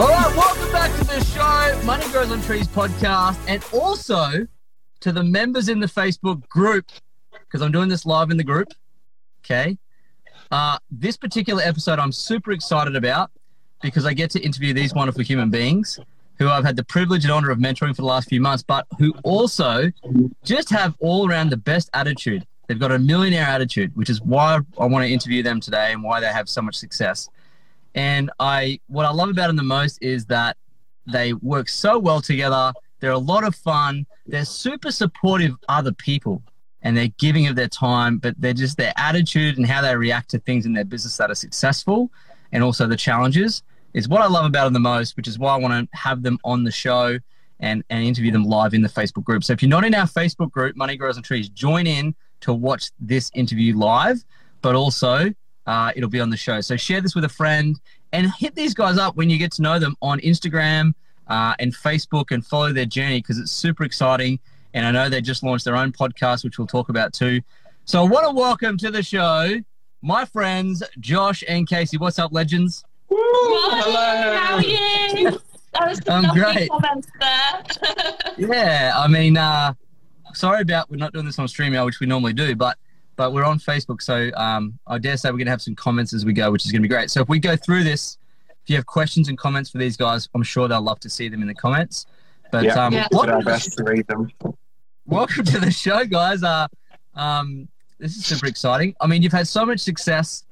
All right, welcome back to the show, Money Grows on Trees podcast, and also to the members in the Facebook group, because I'm doing this live in the group. Okay. Uh, this particular episode I'm super excited about because I get to interview these wonderful human beings who I've had the privilege and honor of mentoring for the last few months, but who also just have all around the best attitude. They've got a millionaire attitude, which is why I want to interview them today and why they have so much success. And I, what I love about them the most is that they work so well together. They're a lot of fun. They're super supportive of other people and they're giving of their time, but they're just their attitude and how they react to things in their business that are successful and also the challenges is what I love about them the most, which is why I want to have them on the show and, and interview them live in the Facebook group. So if you're not in our Facebook group, Money Grows on Trees, join in to watch this interview live, but also uh, it'll be on the show. So share this with a friend and hit these guys up when you get to know them on Instagram uh, and Facebook and follow their journey because it's super exciting. And I know they just launched their own podcast, which we'll talk about too. So I want to welcome to the show my friends Josh and Cacey. What's up, legends? Hello. How are you? That was some I'm great. comments there. Yeah, I mean, uh, sorry about we're not doing this on StreamYard, which we normally do, but but we're on Facebook, so um, I dare say we're gonna have some comments as we go, which is gonna be great. So if we go through this, if you have questions and comments for these guys, I'm sure they'll love to see them in the comments. But Yeah. um, Yeah. Did our welcome, best to read them. welcome to the show, guys. Uh, um, this is super exciting. I mean, you've had so much success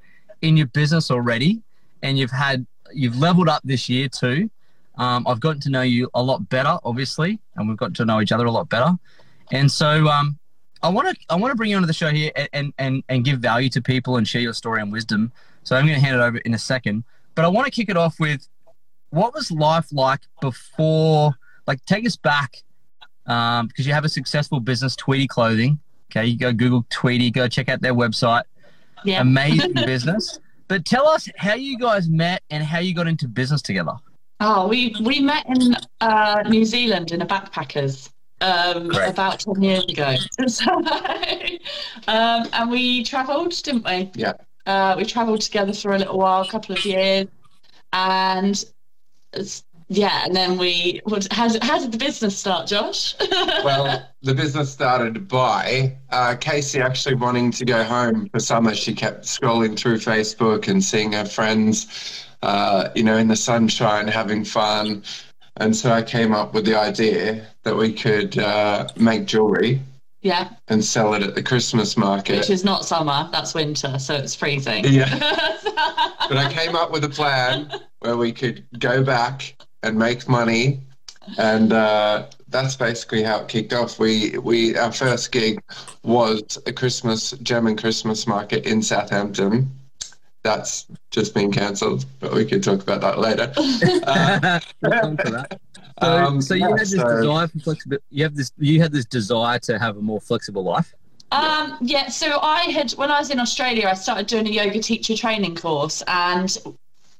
in your business already, and you've had you've leveled up this year too. Um, I've gotten to know you a lot better, obviously, and we've gotten to know each other a lot better. And so, um, I want to I want to bring you onto the show here and, and and give value to people and share your story and wisdom. So I'm going to hand it over in a second, but I want to kick it off with what was life like before? Like, take us back um, because you have a successful business, Tweedy Clothing. Okay, you go Google Tweedy, go check out their website. yeah. Amazing business. But tell us how you guys met and how you got into business together. Oh, we we met in uh, New Zealand in a backpackers um, about ten years ago. So, um, and we travelled, didn't we? Yeah. Uh, we travelled together for a little while, a couple of years, and yeah, and then we. What, how, did, how did the business start, Josh? Well, the business started by uh, Cacey actually wanting to go home for summer. She kept scrolling through Facebook and seeing her friends, uh, you know, in the sunshine having fun. And so I came up with the idea that we could uh, make jewelry yeah, and sell it at the Christmas market. which is not summer, that's winter, so it's freezing. Yeah. but I came up with a plan where we could go back and make money, and uh, that's basically how it kicked off. We we our first gig was a Christmas German Christmas market in Southampton. That's just been cancelled, but we could talk about that later. Uh, We'll that. So, Um, so you yeah, had this so- desire for flexibility. You have this. You had this desire to have a more flexible life. Um, yeah, so I had when I was in Australia, I started doing a yoga teacher training course, and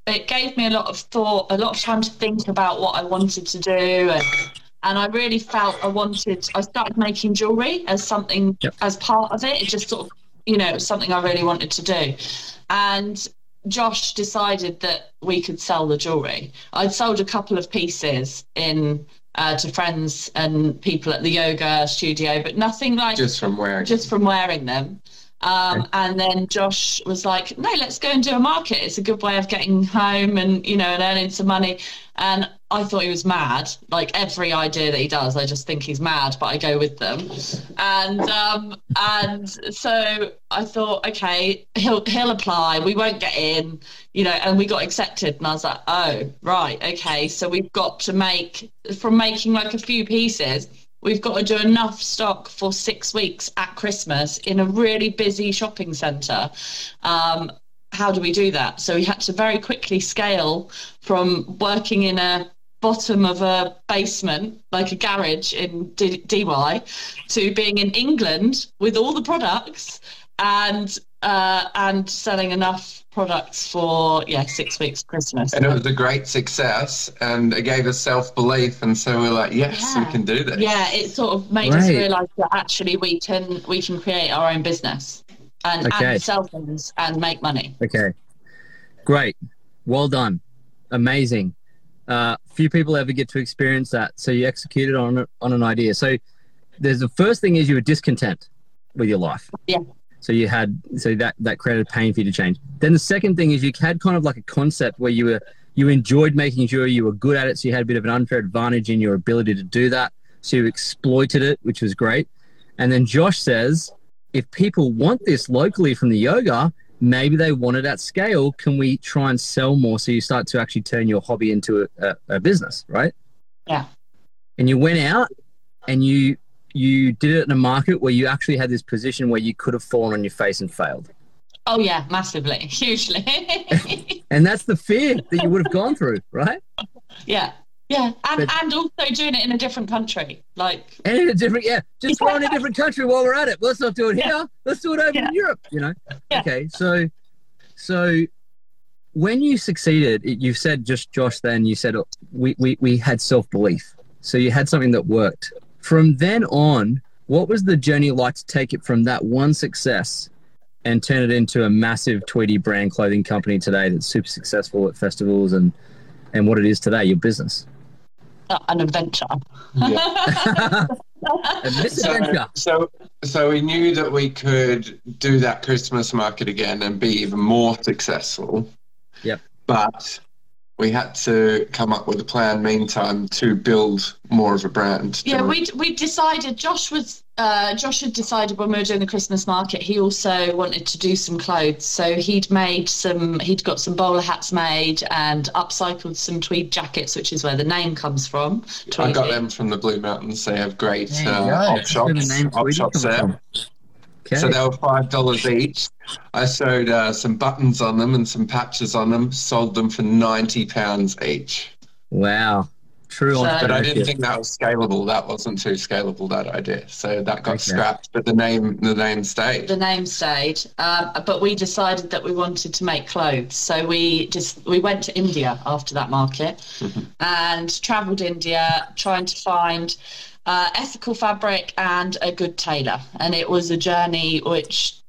it gave me a lot of thought, a lot of time to think about what I wanted to do, and and I really felt I wanted. I started making jewelry as something Yep. as part of it. It just sort of, you know, it was something I really wanted to do, and Josh decided that we could sell the jewelry. I'd sold a couple of pieces in. Uh, to friends and people at the yoga studio, but nothing like just from wearing. just from wearing them. Um, and then Josh was like, "No, let's go and do a market. It's a good way of getting home and you know and earning some money." And I thought he was mad. Like every idea that he does, I just think he's mad, but I go with them. And um, and so I thought, okay, he'll he'll apply. We won't get in, you know. And we got accepted. And I was like, oh right, okay. So we've got to make from making like a few pieces we've got to do enough stock for six weeks at Christmas in a really busy shopping centre. Um, how do we do that? So we had to very quickly scale from working in a bottom of a basement, like a garage in D- DY, to being in England with all the products and uh, and selling enough products for yeah six weeks Christmas. And it was a great success, and it gave us self belief, and so we're like, yes, Yeah. we can do this. yeah, it sort of made us realise that actually we can we can create our own business and, Okay. and sell things and make money. Okay. Great. Well done. Amazing. Uh, few people ever get to experience that. So you executed on on an idea. So there's the first thing is you were discontent with your life. Yeah. So you had so that that created pain for you to change. Then the second thing is you had kind of like a concept where you were you enjoyed making sure you were good at it. So you had a bit of an unfair advantage in your ability to do that. So you exploited it, which was great. And then Josh says, if people want this locally from the yoga, maybe they want it at scale. Can we try and sell more so you start to actually turn your hobby into a, a, a business, right? Yeah. And you went out and you you did it in a market where you actually had this position where you could have fallen on your face and failed. Oh yeah, massively, hugely. And that's the fear that you would have gone through, right? yeah, yeah, and But- and also doing it in a different country, like And in a different, yeah, just throw in a different country while we're at it. Let's not do it here. Let's do it over Yeah. in Europe, you know? Yeah. Okay, so, so when you succeeded, you said just Josh, then you said oh, we, we, we had self belief. So you had something that worked. From then on, what was the journey like to take it from that one success and turn it into a massive Tweedy brand clothing company today that's super successful at festivals and, and what it is today, your business? Uh, an adventure. a So, so, so we knew that we could do that Christmas market again and be even more successful. Yep. But we had to come up with a plan meantime to build more of a brand. Yeah, we we decided. Josh was uh, Josh had decided when we were doing the Christmas market, he also wanted to do some clothes. So he'd made some. He'd got some bowler hats made and upcycled some tweed jackets, which is where the name comes from. I got them from the Blue Mountains. They have great There you uh, go. op That's where the shops. Op shops there. from. Okay. So they were five dollars each. I sewed uh, some buttons on them and some patches on them. Sold them for ninety pounds each. wow. True So- But I didn't think that was scalable. That wasn't too scalable. That idea. So that got Okay. scrapped. But the name, the name stayed. the name stayed, um, but we decided that we wanted to make clothes. So we just we went to India after that market and travelled India trying to find uh, ethical fabric and a good tailor. And it was a journey which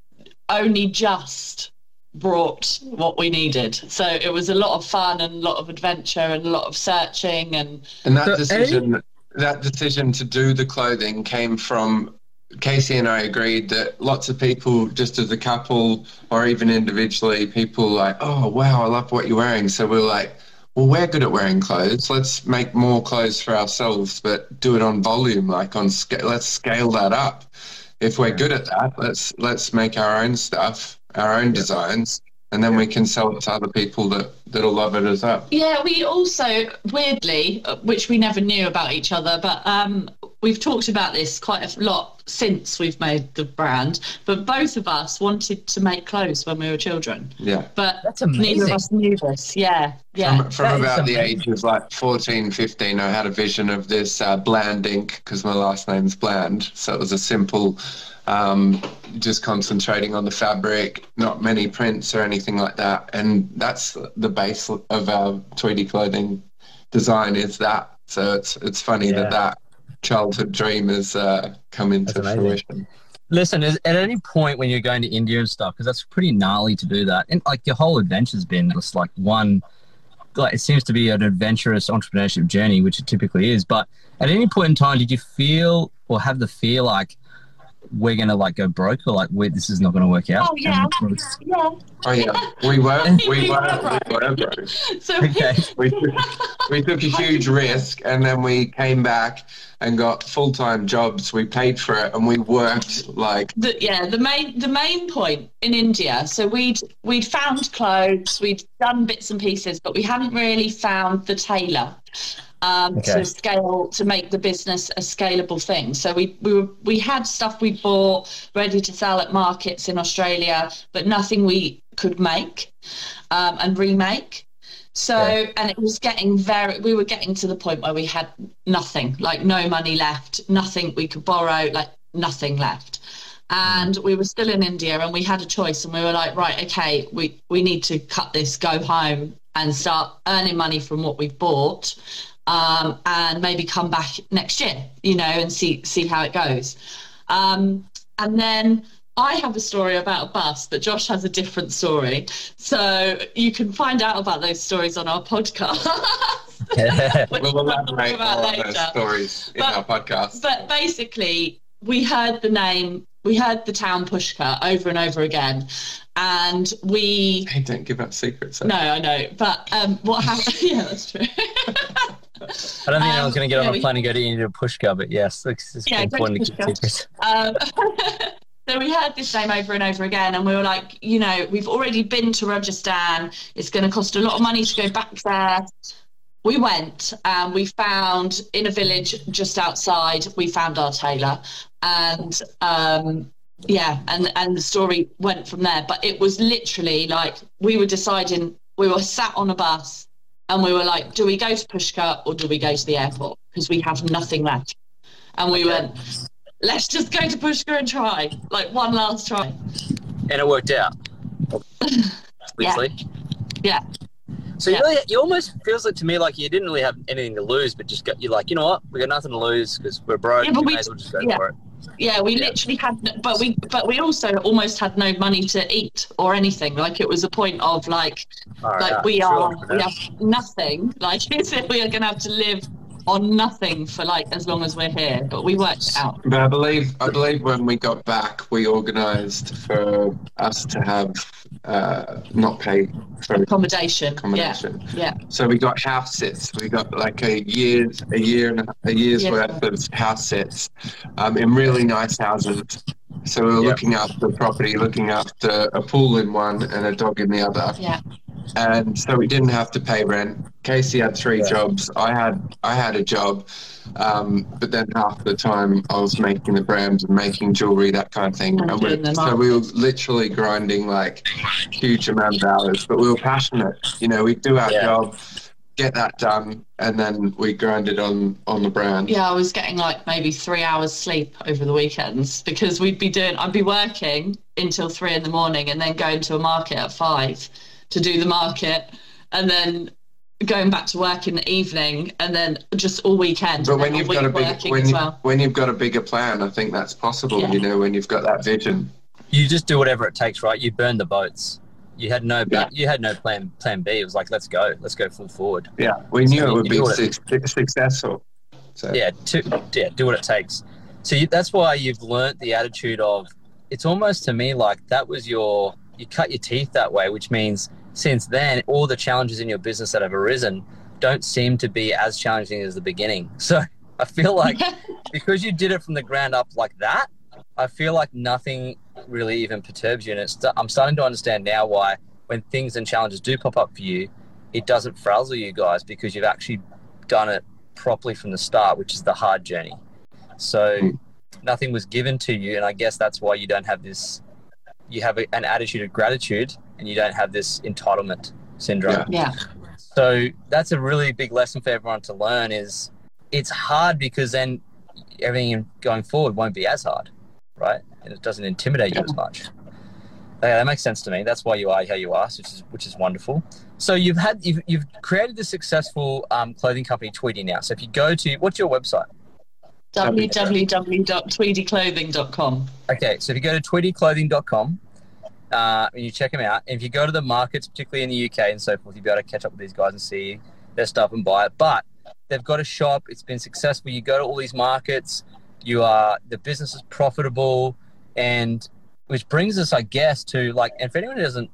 only just brought what we needed. So it was a lot of fun and a lot of adventure and a lot of searching and And that So, decision, that decision to do the clothing came from Cacey and I agreed that lots of people, just as a couple or even individually, people like, oh wow, I love what you're wearing. So we're like, well, we're good at wearing clothes. Let's make more clothes for ourselves, but do it on volume, like on scale. Let's scale that up. If we're good at that, let's let's make our own stuff, our own designs, and then we can sell it to other people that that'll love it as well. Yeah, we also weirdly, uh, which we never knew about each other, but um, we've talked about this quite a lot since we've made the brand. But both of us wanted to make clothes when we were children, Yeah. but That's neither amazing. of us knew this. Yeah, yeah. From, from about the age of like 14, 15, I had a vision of this uh, Bland ink because my last name's Bland. So it was a simple, um, just concentrating on the fabric, not many prints or anything like that. And that's the base of our Tweedy clothing design is that. So it's it's funny Yeah. that that childhood dream has uh, come into fruition. Listen, is, at any point when you're going to India and stuff, because that's pretty gnarly to do that, and like your whole adventure's been just like one, like it seems to be an adventurous entrepreneurship journey, which it typically is. But at any point in time, did you feel or have the fear like we're gonna like go broke or like we this is not gonna work out? Oh, yeah. And- yeah. Oh yeah, we were we We were were we were broke. So Okay. we took, we took a huge risk and then we came back and got full-time jobs we paid for it and we worked like the, yeah, the main the main point in India. So we'd we'd found clothes, we'd done bits and pieces, but we hadn't really found the tailor um, Okay. to scale to make the business a scalable thing. So we we were, we had stuff we bought ready to sell at markets in Australia, but nothing we could make um, and remake. So, and it was getting very, we were getting to the point where we had nothing, like no money left, nothing we could borrow, like nothing left. And we were still in India and we had a choice and we were like, right, okay, we, we need to cut this, go home and start earning money from what we've bought um, and maybe come back next year, you know, and see, see how it goes. Um, and then I have a story about a bus, but Josh has a different story. So you can find out about those stories on our podcast. We'll elaborate about more on those later. stories in But- our podcast. But basically, we heard the name, we heard the town Pushkar over and over again. And we, Hey, don't give up secrets. no, I know, but um, what happened? yeah, that's true. I don't think Um, anyone's going to get on a plane and go to India to Pushkar, but yes, it's, it's Yeah, go to important to keep secrets. Um, so we heard this name over and over again, and we were like, you know, we've already been to Rajasthan. It's going to cost a lot of money to go back there. We went and we found in a village just outside. We found our tailor, and um, yeah, and and the story went from there. But it was literally like we were deciding. We were sat on a bus, and we were like, do we go to Pushkar or do we go to the airport? Because we have nothing left. And we went, let's just go to Pushkar and try, like one last try. And it worked out. Obviously. Yeah. So you, really, you almost feels like to me like you didn't really have anything to lose, but just got you're like, you know what, we got nothing to lose because we're broke. Yeah, but we we- may as well just go yeah. for it. Yeah, we Yeah. literally had, but we, but we also almost had no money to eat or anything. Like it was a point of like, All right, like yeah, we are, for we have nothing. Like it's, we are going to have to live on nothing for like as long as we're here. But we worked it out. But I believe I believe when we got back, we organised for us to have uh, not pay for Accommodation. accommodation. Yeah. So we got house sits. We got like a year's a year and a, a year's Yes. worth of house sits um, in really nice houses. So we were Yep. looking after the property, looking after a pool in one and a dog in the other. Yeah. And so we didn't have to pay rent. Cacey had three Yeah. jobs. I had I had a job, um, but then half the time I was making the brands and making jewelry, that kind of thing. And And we, so we were literally grinding like huge amount of hours, but we were passionate. You know, we do our Yeah. job, get that done, and then we grinded on on the brand. Yeah, I was getting like maybe three hours sleep over the weekends because we'd be doing, I'd be working until three in the morning and then going to a market at five to do the market and then going back to work in the evening and then just all weekend. But when you've got a big when you, well. when you've got a bigger plan, I think that's possible. Yeah. You know, when you've got that vision. You just do whatever it takes, right? You burn the boats. You had no Yeah. you had no plan plan B. It was like let's go, let's go full forward. Yeah, we knew So it would be what su- successful. So yeah, to, yeah, do what it takes. So you, that's why you've learnt the attitude of. It's almost to me like that was your you cut your teeth that way, which means since then all the challenges in your business that have arisen don't seem to be as challenging as the beginning. So I feel like because you did it from the ground up like that, I feel like nothing really even perturbs you, and it's, I'm starting to understand now why when things and challenges do pop up for you, it doesn't frazzle you guys because you've actually done it properly from the start, which is the hard journey. So Mm. nothing was given to you, and I guess that's why you don't have this. You have a, an attitude of gratitude, and you don't have this entitlement syndrome. Yeah. yeah. So that's a really big lesson for everyone to learn. Is it's hard because then everything going forward won't be as hard, right? And it doesn't intimidate you as much. Yeah, that makes sense to me. That's why you are how you are, which is which is wonderful. So you've had you've, you've created this successful um, clothing company, Tweedy now. So if you go to what's your website? www.tweedyclothing.com. Okay, so if you go to tweedyclothing.com uh, and you check them out, and if you go to the markets, particularly in the UK and so forth, you'll be able to catch up with these guys and see their stuff and buy it. But they've got a shop, it's been successful. You go to all these markets, you are the business is profitable, and which brings us, I guess, to like, and for anyone who doesn't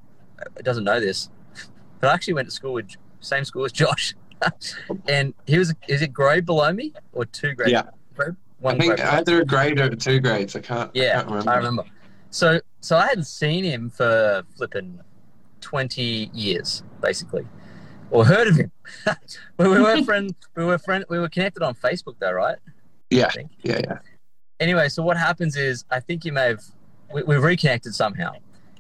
doesn't know this, but I actually went to school with same school as Josh, and he was is it grade below me or two grades? Yeah. Grade? I think grade either a grade or two grades. I can't. I Yeah, can't remember. I remember. So, so I hadn't seen him for flipping twenty years, basically, or heard of him. we were friend. We were friend. We were connected on Facebook, though, right? Yeah, yeah, yeah. Anyway, so what happens is, I think you may have we, we've reconnected somehow,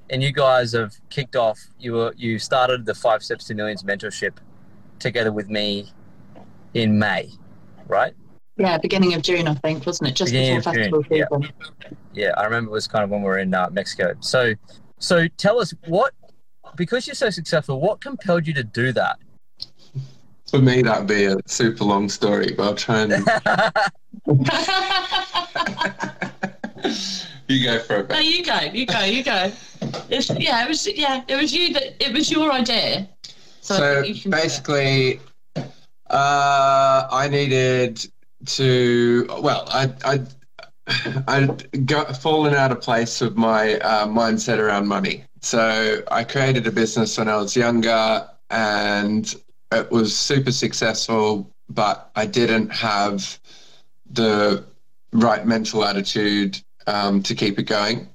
and you guys have kicked off. You were you started the Five Steps to Millions mentorship together with me in May, right? Yeah, beginning of June, I think, wasn't it? Just Beginning before festival June, yeah. season. Yeah, I remember it was kind of when we were in uh, Mexico. So, so tell us what, because you're so successful, what compelled you to do that? For me, that'd be a super long story, but I'll try and you go for it. No, you go, you go, you go. It's, yeah, it was yeah, it was you that it was your idea. So, So think you can do it. basically, uh, I needed to. Well, I I I'd fallen out of place with my uh, mindset around money. So I created a business when I was younger, and it was super successful. But I didn't have the right mental attitude um, to keep it going.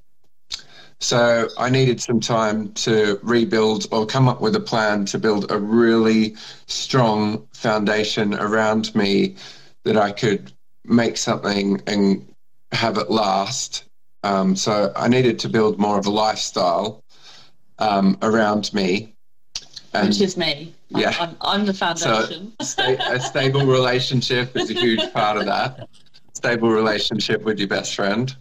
So I needed some time to rebuild or come up with a plan to build a really strong foundation around me that I could make something and have it last. Um, so I needed to build more of a lifestyle um, around me. And which is me. I'm, Yeah. I'm, I'm the foundation. sta- a stable relationship is a huge part of that. Stable relationship with your best friend.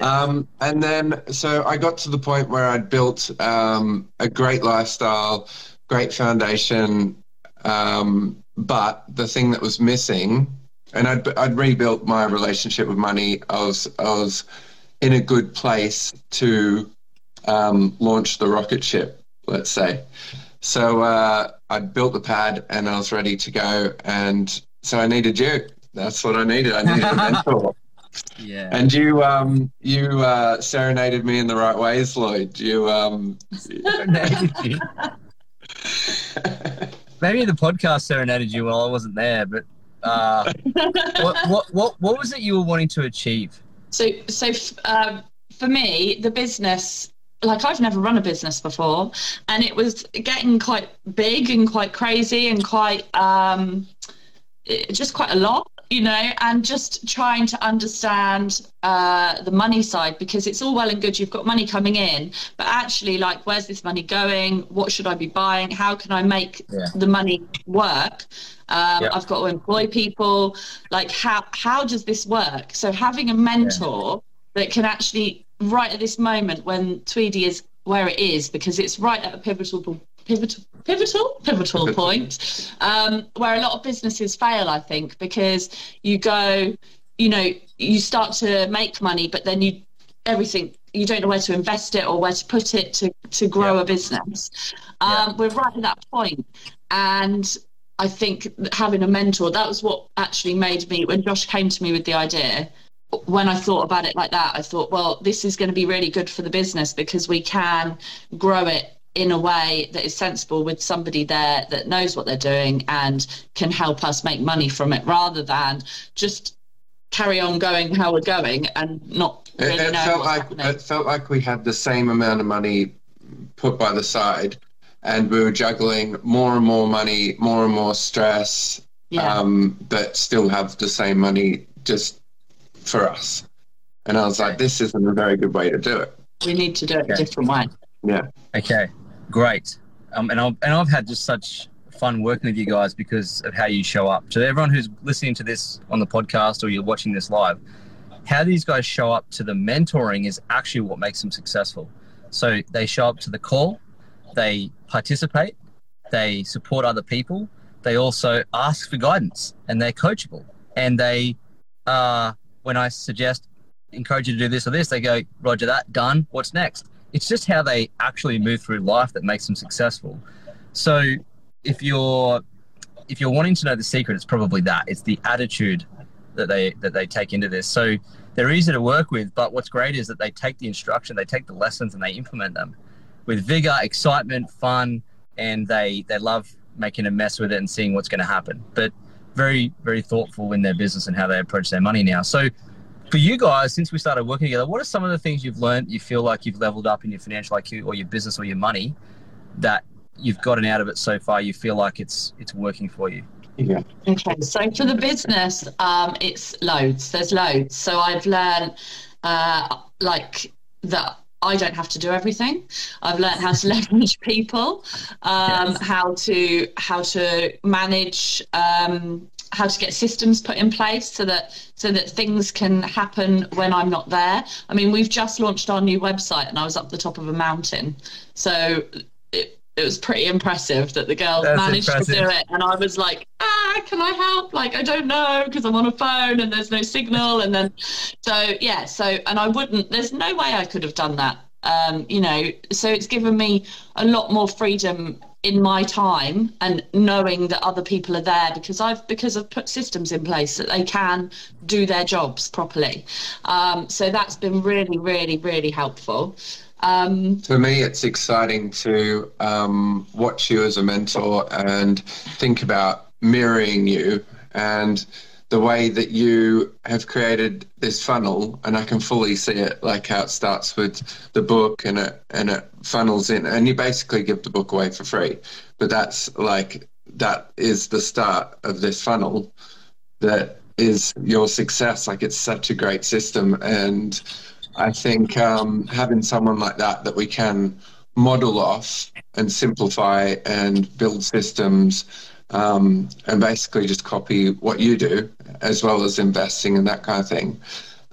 Um, and then, so I got to the point where I'd built um, a great lifestyle, great foundation. Um, but the thing that was missing, and I'd, I'd rebuilt my relationship with money. I was, I was in a good place to um, launch the rocket ship, let's say. So uh, I'd built the pad and I was ready to go. And so I needed you. That's what I needed. I needed a mentor. Yeah. And you, um, you uh, serenaded me in the right ways, Lloyd. You, um, Maybe the podcast serenaded you while I wasn't there, but uh, what, what, what, what was it you were wanting to achieve? So, so f- um, for me, the business, like I've never run a business before, and it was getting quite big and quite crazy and quite um, just quite a lot, you know, and just trying to understand uh, the money side because it's all well and good you've got money coming in, but actually, like, where's this money going? What should I be buying? How can I make Yeah. the money work? Um, Yeah. I've got to employ people. Like, how how does this work? So having a mentor that can actually right at this moment when Tweedy is where it is because it's right at a pivotal pivotal pivotal pivotal point um, where a lot of businesses fail I think because you go you know you start to make money but then you everything you don't know where to invest it or where to put it to to grow Yeah. a business Yeah. um, we're right at that point and I think having a mentor that was what actually made me when Josh came to me with the idea when I thought about it like that, I thought, well, this is going to be really good for the business because we can grow it in a way that is sensible with somebody there that knows what they're doing and can help us make money from it rather than just carry on going how we're going and not it, really it know felt what's like happening. it felt like we had the same amount of money put by the side, and we were juggling more and more money, more and more stress, yeah. um, but still have the same money just for us. And I was like, this isn't a very good way to do it. we need to do it a different way. Yeah. Okay, great. Um, and I've and I've had just such fun working with you guys because of how you show up. To everyone who's listening to this on the podcast or you're watching this live, how these guys show up to the mentoring is actually what makes them successful. So they show up to the call, they participate, they support other people, they also ask for guidance, and they're coachable. And they, uh, when I suggest encourage you to do this or this, they go, Roger that, done. What's next? It's just how they actually move through life that makes them successful. So if you're if you're wanting to know the secret, it's probably that. It's the attitude that they that they take into this. So they're easy to work with, but what's great is that they take the instruction, they take the lessons, and they implement them with vigor, excitement, fun, and they they love making a mess with it and seeing what's going to happen. But very very thoughtful in their business and how they approach their money now. So for you guys, since we started working together, what are some of the things you've learned you feel like you've leveled up in your financial IQ or your business or your money that you've gotten out of it so far? You feel like it's it's working for you. Yeah. Okay, so for the business, um, it's loads. There's loads. So I've learned, uh, like that. I don't have to do everything. I've learned how to leverage people, um, yes. how to how to manage, um, how to get systems put in place so that so that things can happen when I'm not there. I mean, we've just launched our new website, and I was up the top of a mountain, so. It, it was pretty impressive that the girls That's managed impressive. to do it and i was like ah can i help like i don't know because i'm on a phone and there's no signal and then so yeah so and i wouldn't there's no way i could have done that um, you know so it's given me a lot more freedom in my time and knowing that other people are there because I've because I've put systems in place that they can do their jobs properly. Um, so that's been really, really, really helpful. Um, For me, it's exciting to um, watch you as a mentor and think about mirroring you and the way that you have created this funnel and I can fully see it like how it starts with the book and it and it funnels in and you basically give the book away for free. But that's like that is the start of this funnel that is your success. Like it's such a great system. And I think um, having someone like that that we can model off and simplify and build systems um, and basically just copy what you do as well as investing and that kind of thing.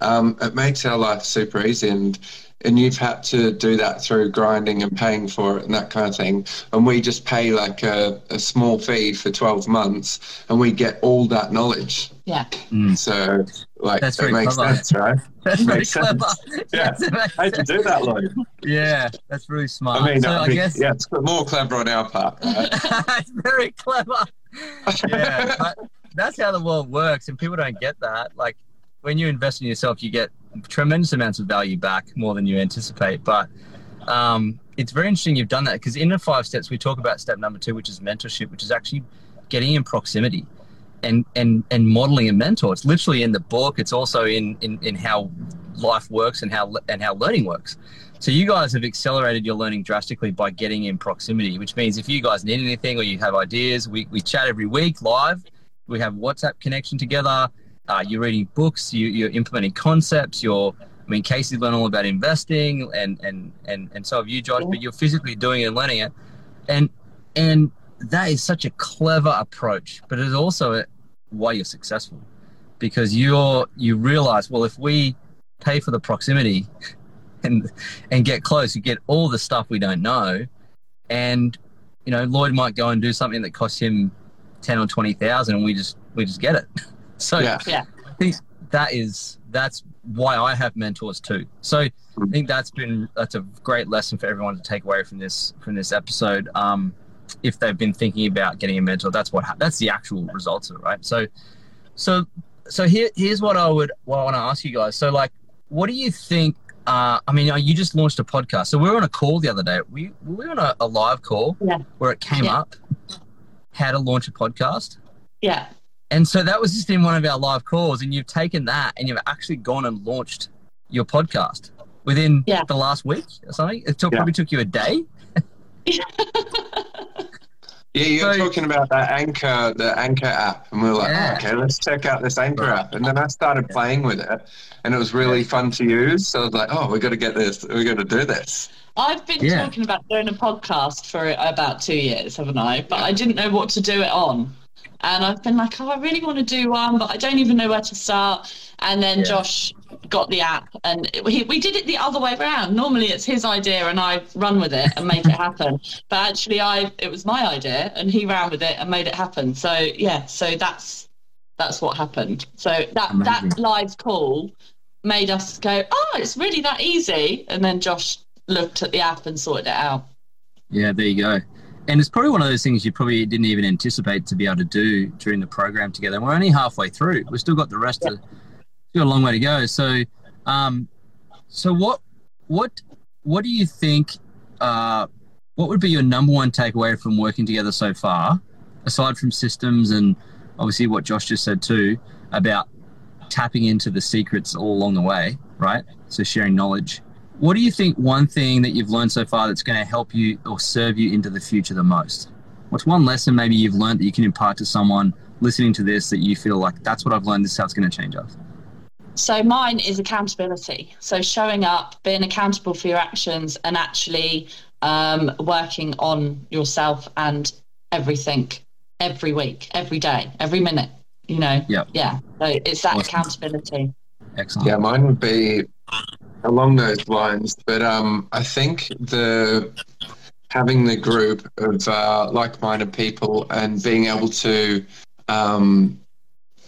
Um, it makes our life super easy and and you've had to do that through grinding and paying for it and that kind of thing. And we just pay like a, a small fee for 12 months and we get all that knowledge. Yeah. Mm. So, like, That's it makes clever. sense, right? That's very clever. Yeah. I had to do that, Lloyd. Yeah, that's really smart. I mean, so I guess... yeah, it's more clever on our part. Right? it's very clever. Yeah. that's how the world works, and people don't get that. Like, when you invest in yourself, you get tremendous amounts of value back more than you anticipate. But um, it's very interesting you've done that because in the five steps we talk about step number two, which is mentorship, which is actually getting in proximity and and and modeling a mentor. It's literally in the book. It's also in in, in how life works and how and how learning works. So you guys have accelerated your learning drastically by getting in proximity, which means if you guys need anything or you have ideas, we, we chat every week live. We have WhatsApp connection together uh, you're reading books, you, are implementing concepts, you're, I mean, Cacey's learned all about investing and, and, and, and so have you, Josh, but you're physically doing it and learning it. And, and that is such a clever approach, but it's also why you're successful because you're, you realize, well, if we pay for the proximity and, and get close, you get all the stuff we don't know. And, you know, Lloyd might go and do something that costs him 10 or 20,000 and we just, we just get it. So yeah. yeah. I think that is that's why I have mentors too. So I think that's been that's a great lesson for everyone to take away from this from this episode. Um, if they've been thinking about getting a mentor, that's what that's the actual results of it, right? So, so so here here's what I would what I want to ask you guys. So like, what do you think? Uh, I mean, you just launched a podcast. So we were on a call the other day. We, we were on a, a live call yeah. where it came yeah. up how to launch a podcast. Yeah. And so that was just in one of our live calls, and you've taken that and you've actually gone and launched your podcast within yeah. the last week or something. It took, yeah. probably took you a day. yeah, you're so, talking about that Anchor, the Anchor app, and we are like, yeah. oh, okay, let's check out this Anchor app. And then I started playing with it, and it was really fun to use. So I was like, oh, we got to get this, we got to do this. I've been yeah. talking about doing a podcast for about two years, haven't I? But I didn't know what to do it on. And I've been like, oh, I really want to do one, but I don't even know where to start. And then yeah. Josh got the app, and it, we, we did it the other way around. Normally, it's his idea, and I run with it and make it happen. But actually, I it was my idea, and he ran with it and made it happen. So yeah, so that's that's what happened. So that Amazing. that live call made us go, oh, it's really that easy. And then Josh looked at the app and sorted it out. Yeah, there you go and it's probably one of those things you probably didn't even anticipate to be able to do during the program together. And we're only halfway through. We've still got the rest yeah. of still a long way to go. So, um, so what, what, what do you think? Uh, what would be your number one takeaway from working together so far, aside from systems and obviously what Josh just said too about tapping into the secrets all along the way, right? So sharing knowledge. What do you think one thing that you've learned so far that's going to help you or serve you into the future the most? What's one lesson maybe you've learned that you can impart to someone listening to this that you feel like that's what I've learned, this is how it's going to change us? So mine is accountability. So showing up, being accountable for your actions, and actually um, working on yourself and everything every week, every day, every minute. You know. Yeah. Yeah. So it's that Awesome. accountability. Excellent. Yeah, mine would be along those lines. But um, I think the having the group of uh, like-minded people and being able to um,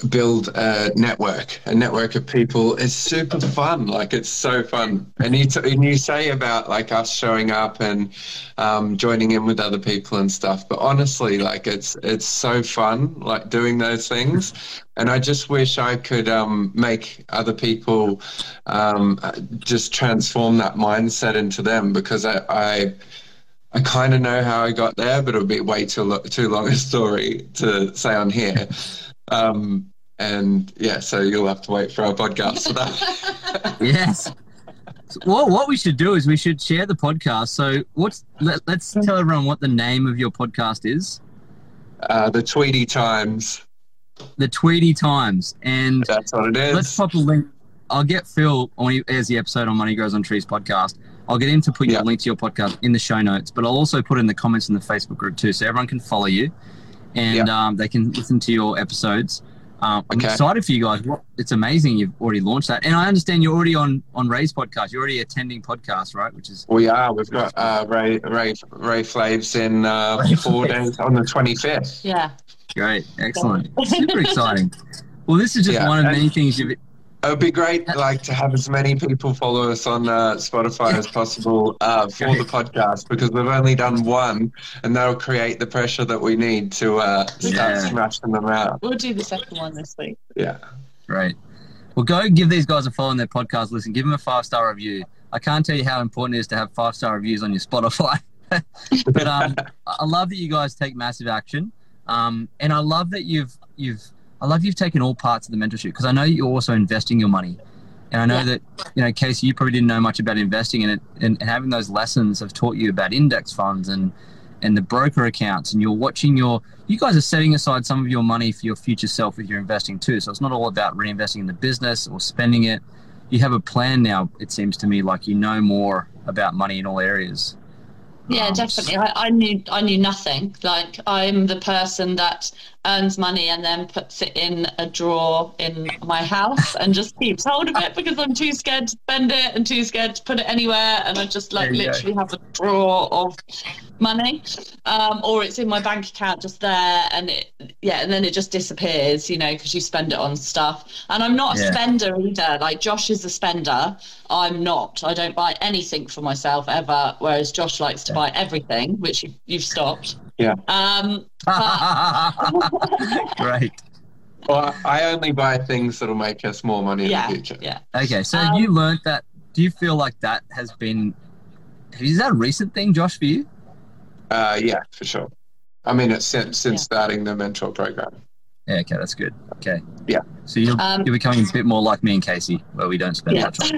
build a network, a network of people is super fun. Like it's so fun. And you, t- and you say about like us showing up and um, joining in with other people and stuff. But honestly, like it's it's so fun, like doing those things. And I just wish I could um, make other people um, just transform that mindset into them because I. I I kind of know how I got there, but it'll be way too lo- too long a story to say on here. Um, and yeah, so you'll have to wait for our podcast for that. Yes. So what what we should do is we should share the podcast. So what's let, let's tell everyone what the name of your podcast is. Uh, the Tweedy Times. The Tweedy Times. And That's what it is. let's pop a link. I'll get Phil when he airs the episode on Money Grows on Trees podcast. I'll get him to put your link to your podcast in the show notes, but I'll also put in the comments in the Facebook group too, so everyone can follow you and um, they can listen to your episodes. Um, I'm Okay. excited for you guys. It's amazing you've already launched that, and I understand you're already on on Ray's podcast. You're already attending podcasts, right? Which is we are. We've got uh, Ray Ray Ray Flaves in uh, Ray four Flaves. days on the twenty fifth. Yeah. great, excellent, super exciting. Well, this is just Yeah, one of and- many things you've. It would be great, like, to have as many people follow us on uh, Spotify as possible uh, for the podcast because we've only done one, and that'll create the pressure that we need to uh, start Yeah. smashing them out. We'll do the second one this week. Yeah. Great. Well, go give these guys a follow on their podcast. Listen, give them a five star review. I can't tell you how important it is to have five star reviews on your Spotify. but um, I love that you guys take massive action, um, and I love that you've you've I love you've taken all parts of the mentorship because I know you're also investing your money, and I know Yeah. that you know Cacey, you probably didn't know much about investing, and it and, and having those lessons have taught you about index funds and and the broker accounts, and you're watching your you guys are setting aside some of your money for your future self with your investing too. So it's not all about reinvesting in the business or spending it. You have a plan now. It seems to me like you know more about money in all areas. Yeah, Um, definitely. I, I knew I knew nothing. Like I'm the person that earns money and then puts it in a drawer in my house and just keeps hold of it because I'm too scared to spend it and too scared to put it anywhere. And I just like you go. literally have a drawer of money, um, or it's in my bank account just there, and it yeah, and then it just disappears, you know, because you spend it on stuff. And I'm not a Yeah. spender either. Like Josh is a spender. I'm not. I don't buy anything for myself ever, whereas Josh likes to buy everything, which you, you've stopped. Yeah. Um, Great. Well, I only buy things that'll make us more money yeah, in the future. yeah. Okay, so Um, you learned that? Do you feel like that has been? Is that a recent thing, Josh, for you? Uh, yeah, for sure. I mean, it's since since Yeah. starting the mentor program. Yeah. Okay, that's good. Okay. Yeah. So you're, Um, you're becoming a bit more like me and Cacey, where we don't spend Yeah. much on.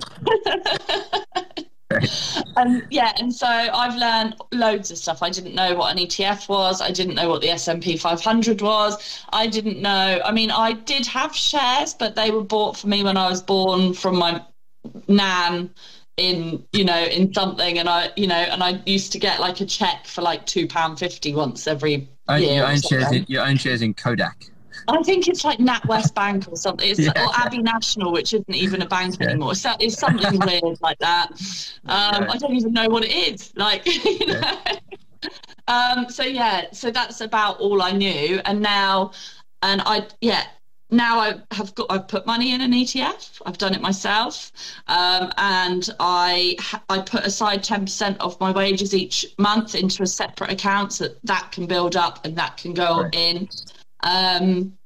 Great. Um, yeah, and so I've learned loads of stuff. I didn't know what an ETF was. I didn't know what the S&P 500 was. I didn't know. I mean, I did have shares, but they were bought for me when I was born from my nan in you know in something and i you know and i used to get like a check for like two pound fifty once every Own, year you or own shares. In, you own shares in Kodak. I think it's like NatWest Bank or something. It's Yeah. or Abbey National, which isn't even a bank Yeah. anymore. So it's something weird like that. Um. I don't even know what it is. Like, you know. Um, so yeah, so that's about all I knew, and now, and I yeah. Now I have got I've put money in an ETF. I've done it myself, um, and I I put aside ten percent of my wages each month into a separate account so that that can build up and that can go Right. in. Um,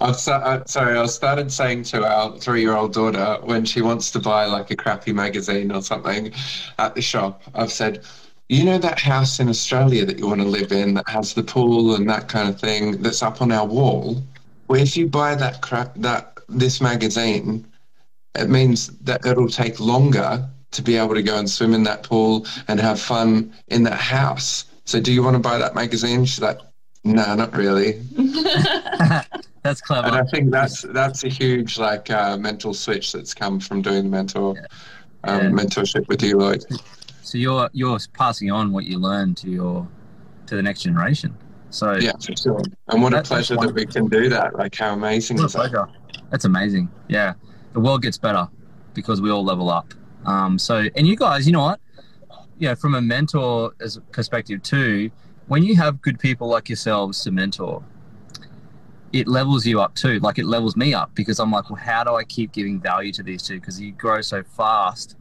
I've uh, sorry, I started saying to our three-year-old daughter when she wants to buy like a crappy magazine or something at the shop, I've said, "You know that house in Australia that you want to live in that has the pool and that kind of thing that's up on our wall? Well, if you buy that crap that this magazine, it means that it'll take longer to be able to go and swim in that pool and have fun in that house. So, do you want to buy that magazine?" She's like, "No, not really." That's clever. And I think that's that's a huge like uh, mental switch that's come from doing the mentor um, Yeah. mentorship with you, Lloyd. So you're you're passing on what you learned to your to the next generation. So Yeah, for sure. And what a That- that's pleasure that we can do that. Like, how amazing what a that? That's amazing. Yeah, the world gets better because we all level up. Um, so and you guys, you know what? Yeah, from a mentor as perspective too, when you have good people like yourselves to mentor, it levels you up too. Like it levels me up because I'm like, well, how do I keep giving value to these two? Because you grow so fast.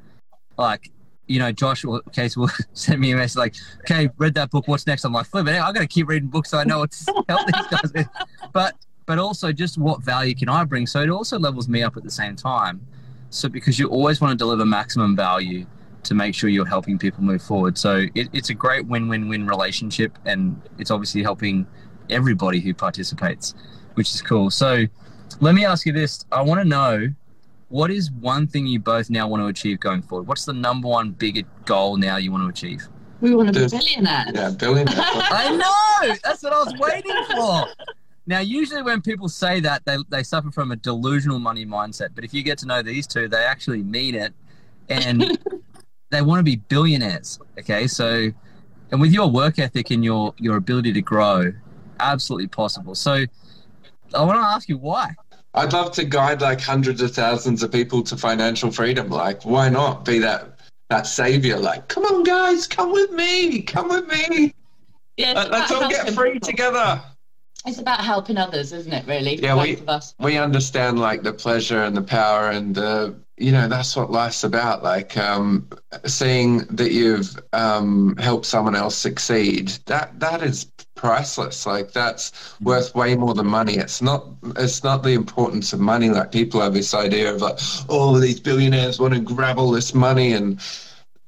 Like, you know, Josh will, Case will send me a message like, okay, read that book. What's next? I'm like, flip it. I got to keep reading books so I know what to help these guys with. But, but also just what value can I bring? So it also levels me up at the same time. So because you always want to deliver maximum value to make sure you're helping people move forward. So it, it's a great win-win-win relationship, and it's obviously helping everybody who participates, which is cool. So let me ask you this: I want to know what is one thing you both now want to achieve going forward. What's the number one bigger goal now you want to achieve? We want to be There's- billionaires. Yeah, billionaire. I know. That's what I was waiting for. Now, usually when people say that, they, they suffer from a delusional money mindset. But if you get to know these two, they actually mean it, and they want to be billionaires. Okay, so and with your work ethic and your your ability to grow, absolutely possible. So, I want to ask you why. I'd love to guide like hundreds of thousands of people to financial freedom. Like, why not be that that savior? Like, come on, guys, come with me, come with me. Yeah, Let- Let's all get free people. together. It's about helping others, isn't it? Really, Yeah, we- of us. we understand like the pleasure and the power and the you know that's what life's about like um seeing that you've um helped someone else succeed that that is priceless like that's worth way more than money it's not it's not the importance of money like people have this idea of like oh these billionaires want to grab all this money and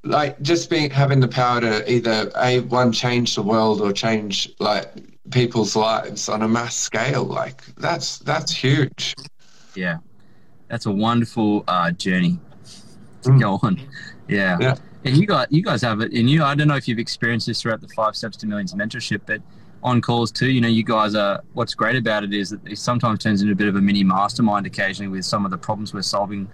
like just being having the power to either a one change the world or change like people's lives on a mass scale like that's that's huge Yeah, that's a wonderful uh, journey to Mm. go on. Yeah. Yeah. And you got you guys have it, and you I don't know if you've experienced this throughout the Five Steps to Millions mentorship, but on calls too. You know, you guys are. What's great about it is that it sometimes turns into a bit of a mini mastermind occasionally with some of the problems we're solving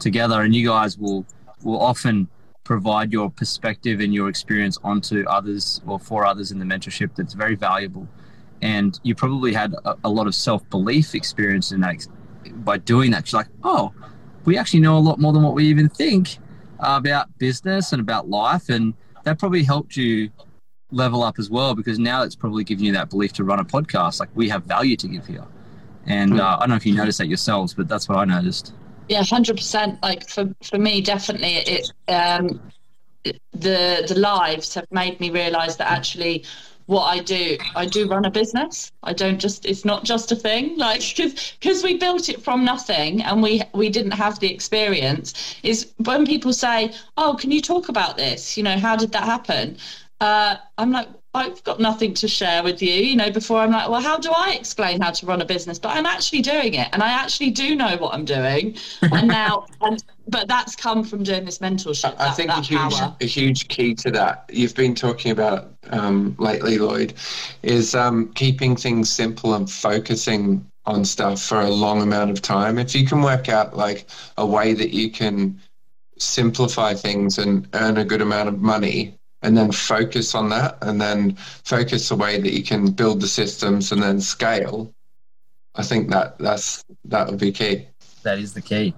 together, and you guys will will often provide your perspective and your experience onto others or for others in the mentorship that's very valuable. And you probably had a, a lot of self belief experience in that by doing that. You're like, oh, we actually know a lot more than what we even think about business and about life. And that probably helped you level up as well because now it's probably giving you that belief to run a podcast. Like we have value to give here. And uh, I don't know if you noticed that yourselves, but that's what I noticed. Yeah, hundred percent. Like for for me, definitely, it um, the the lives have made me realise that actually, what I do, I do run a business. I don't just. It's not just a thing. Like because because we built it from nothing and we we didn't have the experience. Is when people say, "Oh, can you talk about this? You know, how did that happen?" Uh, I'm like, I've got nothing to share with you, you know, before I'm like, well, how do I explain how to run a business? But I'm actually doing it and I actually do know what I'm doing. And now, and but that's come from doing this mentorship. I that- think a huge, power. a huge key to that you've been talking about um, lately, Lloyd, is um, keeping things simple and focusing on stuff for a long amount of time. If you can work out like a way that you can simplify things and earn a good amount of money, and then focus on that, and then focus the way that you can build the systems and then scale. I think that that's that would be key. That is the key.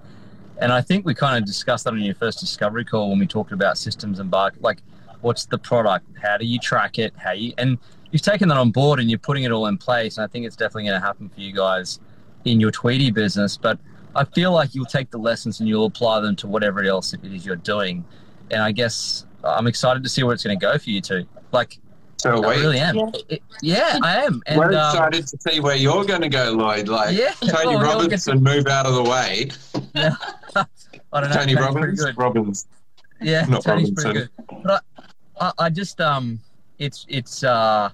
And I think we kind of discussed that on your first discovery call when we talked about systems and like what's the product? How do you track it? How you and you've taken that on board and you're putting it all in place. And I think it's definitely going to happen for you guys in your Tweedy business. But I feel like you'll take the lessons and you'll apply them to whatever else it is you're doing. And I guess I'm excited to see where it's going to go for you two. Like So I wait, really am. Yeah. It- yeah, I am. And we're um, excited to see where you're going to go, Lloyd. Like Yeah, Tony well, we'll get move out of the way. I don't know. Tony Tony's Robbins, good. Robbins. Yeah, Not Tony's pretty Robinson. good. But I, I, I just um, it's it's uh,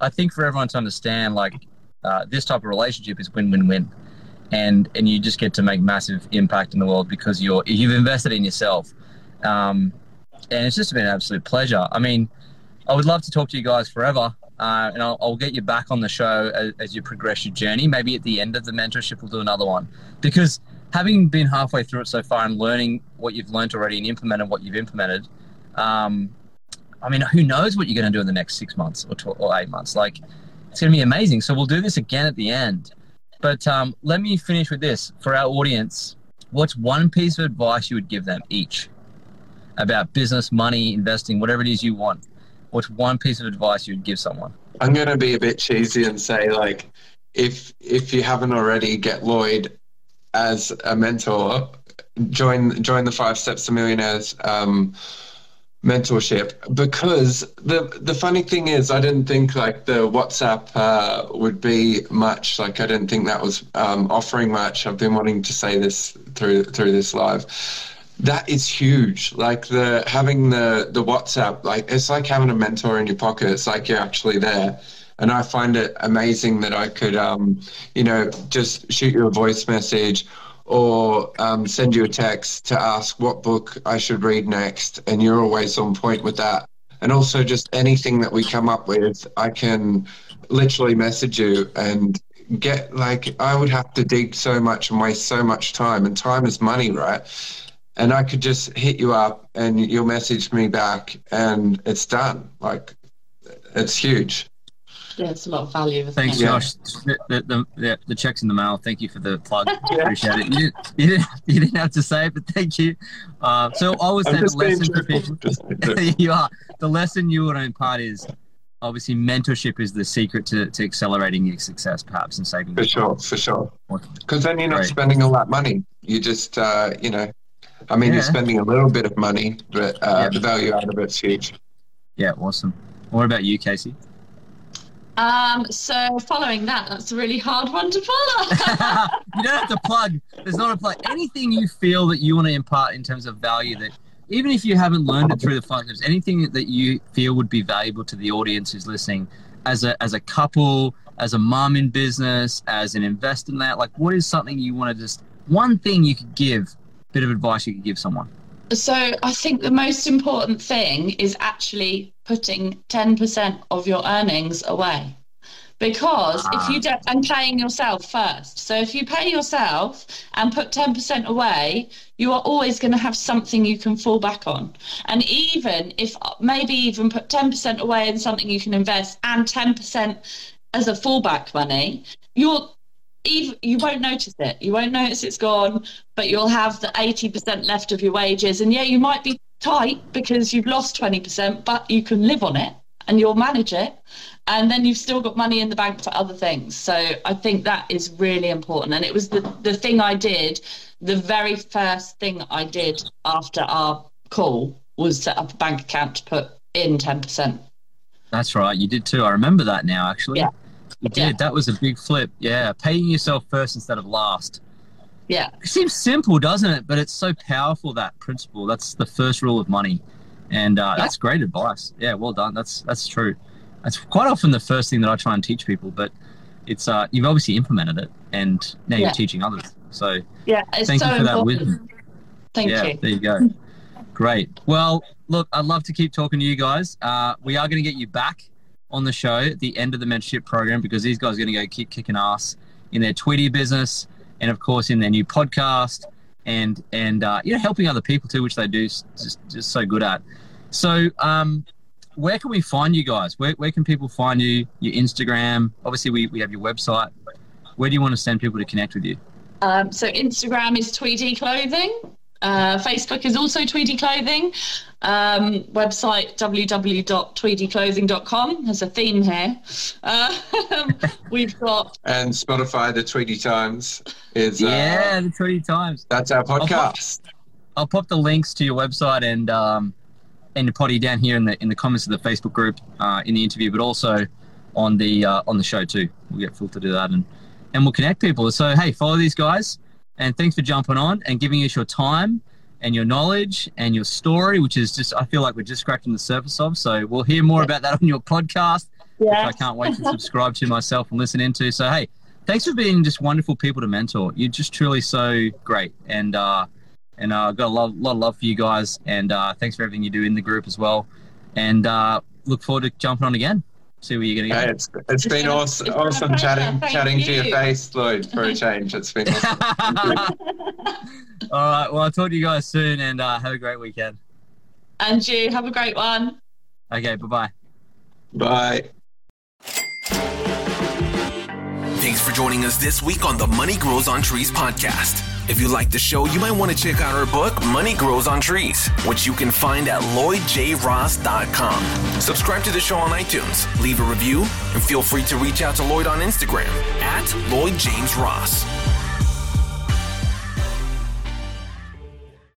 I think for everyone to understand like uh, this type of relationship is win-win-win, and and you just get to make massive impact in the world because you're you've invested in yourself, um, and it's just been an absolute pleasure. I mean, I would love to talk to you guys forever, uh, and I'll, I'll, get you back on the show as, as, you progress your journey. Maybe at the end of the mentorship, we'll do another one because having been halfway through it so far and learning what you've learned already and implemented what you've implemented, um, I mean, who knows what you're going to do in the next six months or, 12, or eight months? Like, it's going to be amazing. So we'll do this again at the end. But um, let me finish with this for our audience. What's one piece of advice you would give them each about business, money, investing, whatever it is you want? What's one piece of advice you'd give someone? I'm going to be a bit cheesy and say, like, if if you haven't already, get Lloyd as a mentor. Join join the Five Steps to Millionaires um, mentorship because the the funny thing is I didn't think like the WhatsApp uh, would be much like I didn't think that was um, offering much. I've been wanting to say this through through this live. That is huge. Like the having the the WhatsApp, like it's like having a mentor in your pocket. It's like you're actually there. And I find it amazing that I could, um, you know, just shoot you a voice message or um, send you a text to ask what book I should read next, and you're always on point with that. And also, just anything that we come up with, I can literally message you and get like I would have to dig so much and waste so much time, and time is money, right? And I could just hit you up, and you'll message me back, and it's done. Like, it's huge yeah, it's a lot of value. Thanks, it? Josh. The, the, the, the, check's in the mail. Thank you for the plug. Appreciate it. You didn't, you, didn't, you didn't have to say it, but thank you. Uh, so I was saying the lesson for people. you are. The lesson you want to impart is obviously mentorship is the secret to, to accelerating your success, perhaps, and saving. For sure, for sure. Because then you're not Great. spending all that money. You just, uh, you know, I mean, yeah. you're spending a little bit of money, but uh, yeah. the value out of it's huge. Yeah, awesome. What about you, Cacey? Um, so following that, that's a really hard one to follow. you don't have to plug. There's not a plug. Anything you feel that you want to impart in terms of value that even if you haven't learned it through the five steps, anything that you feel would be valuable to the audience who's listening as a as a couple, as a mom in business, as an investor in that, like what is something you want to just one thing you could give, bit of advice you could give someone? So I think the most important thing is actually putting 10% of your earnings away. Because if you ah. don't, and paying yourself first. So if you pay yourself and put 10% away, you are always going to have something you can fall back on. And even if maybe even put 10% away in something you can invest and 10% as a fallback money, you're even, you won't notice it. You won't notice it's gone, but you'll have the 80% left of your wages. And yeah, you might be tight because you've lost 20%, but you can live on it and you'll manage it. And then you've still got money in the bank for other things. So I think that is really important. And it was the, the thing I did, the very first thing I did after our call was set up a bank account to put in 10%. That's right. You did too. I remember that now, actually. Yeah. You did. Yeah. That was a big flip. Yeah. Paying yourself first instead of last. Yeah. It seems simple, doesn't it? But it's so powerful, that principle. That's the first rule of money. And uh, yeah. that's great advice. Yeah, well done. That's that's true. That's quite often the first thing that I try and teach people, but it's uh, you've obviously implemented it and now you're teaching others. So yeah, thank so you for that wisdom. Thank yeah, you. There you go. Great. Well, look, I'd love to keep talking to you guys. Uh, we are going to get you back on the show at the end of the mentorship program because these guys are going to go keep kicking ass in their Tweedy business and of course in their new podcast and and uh, you know helping other people too, which they do just just so good at. So um, where can we find you guys? Where, where can people find you? Your Instagram. Obviously, we, we have your website. Where do you want to send people to connect with you? Um, so Instagram is Tweedy Clothing. Uh, Facebook is also Tweedy Clothing. Um, website www.tweedyclothing.com. There's a theme here. Uh, we've got and Spotify. The Tweedy Times is uh, yeah, the Tweedy Times. That's our podcast. I'll pop, I'll pop, the links to your website and um, and your potty down here in the in the comments of the Facebook group uh, in the interview, but also on the uh, on the show too. We'll get Phil to do that and and we'll connect people. So hey, follow these guys. And thanks for jumping on and giving us your time and your knowledge and your story, which is just, I feel like we're just scratching the surface of. So we'll hear more about that on your podcast, yeah. which I can't wait to subscribe to myself and listen into. So, hey, thanks for being just wonderful people to mentor. You're just truly so great. And, uh, and uh, I've got a lot, lot of love for you guys. And uh, thanks for everything you do in the group as well. And uh, look forward to jumping on again. See where you're gonna Hey, go. it's it's been been awesome, it's been a awesome pleasure. chatting Thank chatting to your face, Lloyd, for a change. It's been awesome. All right. Well, I'll talk to you guys soon, and uh, have a great weekend. And you have a great one. Okay. Bye bye. Bye. Thanks for joining us this week on the Money Grows on Trees podcast. If you like the show, you might want to check out our book, Money Grows on Trees, which you can find at lloydjross.com. Subscribe to the show on iTunes, leave a review, and feel free to reach out to Lloyd on Instagram at Lloyd James Ross.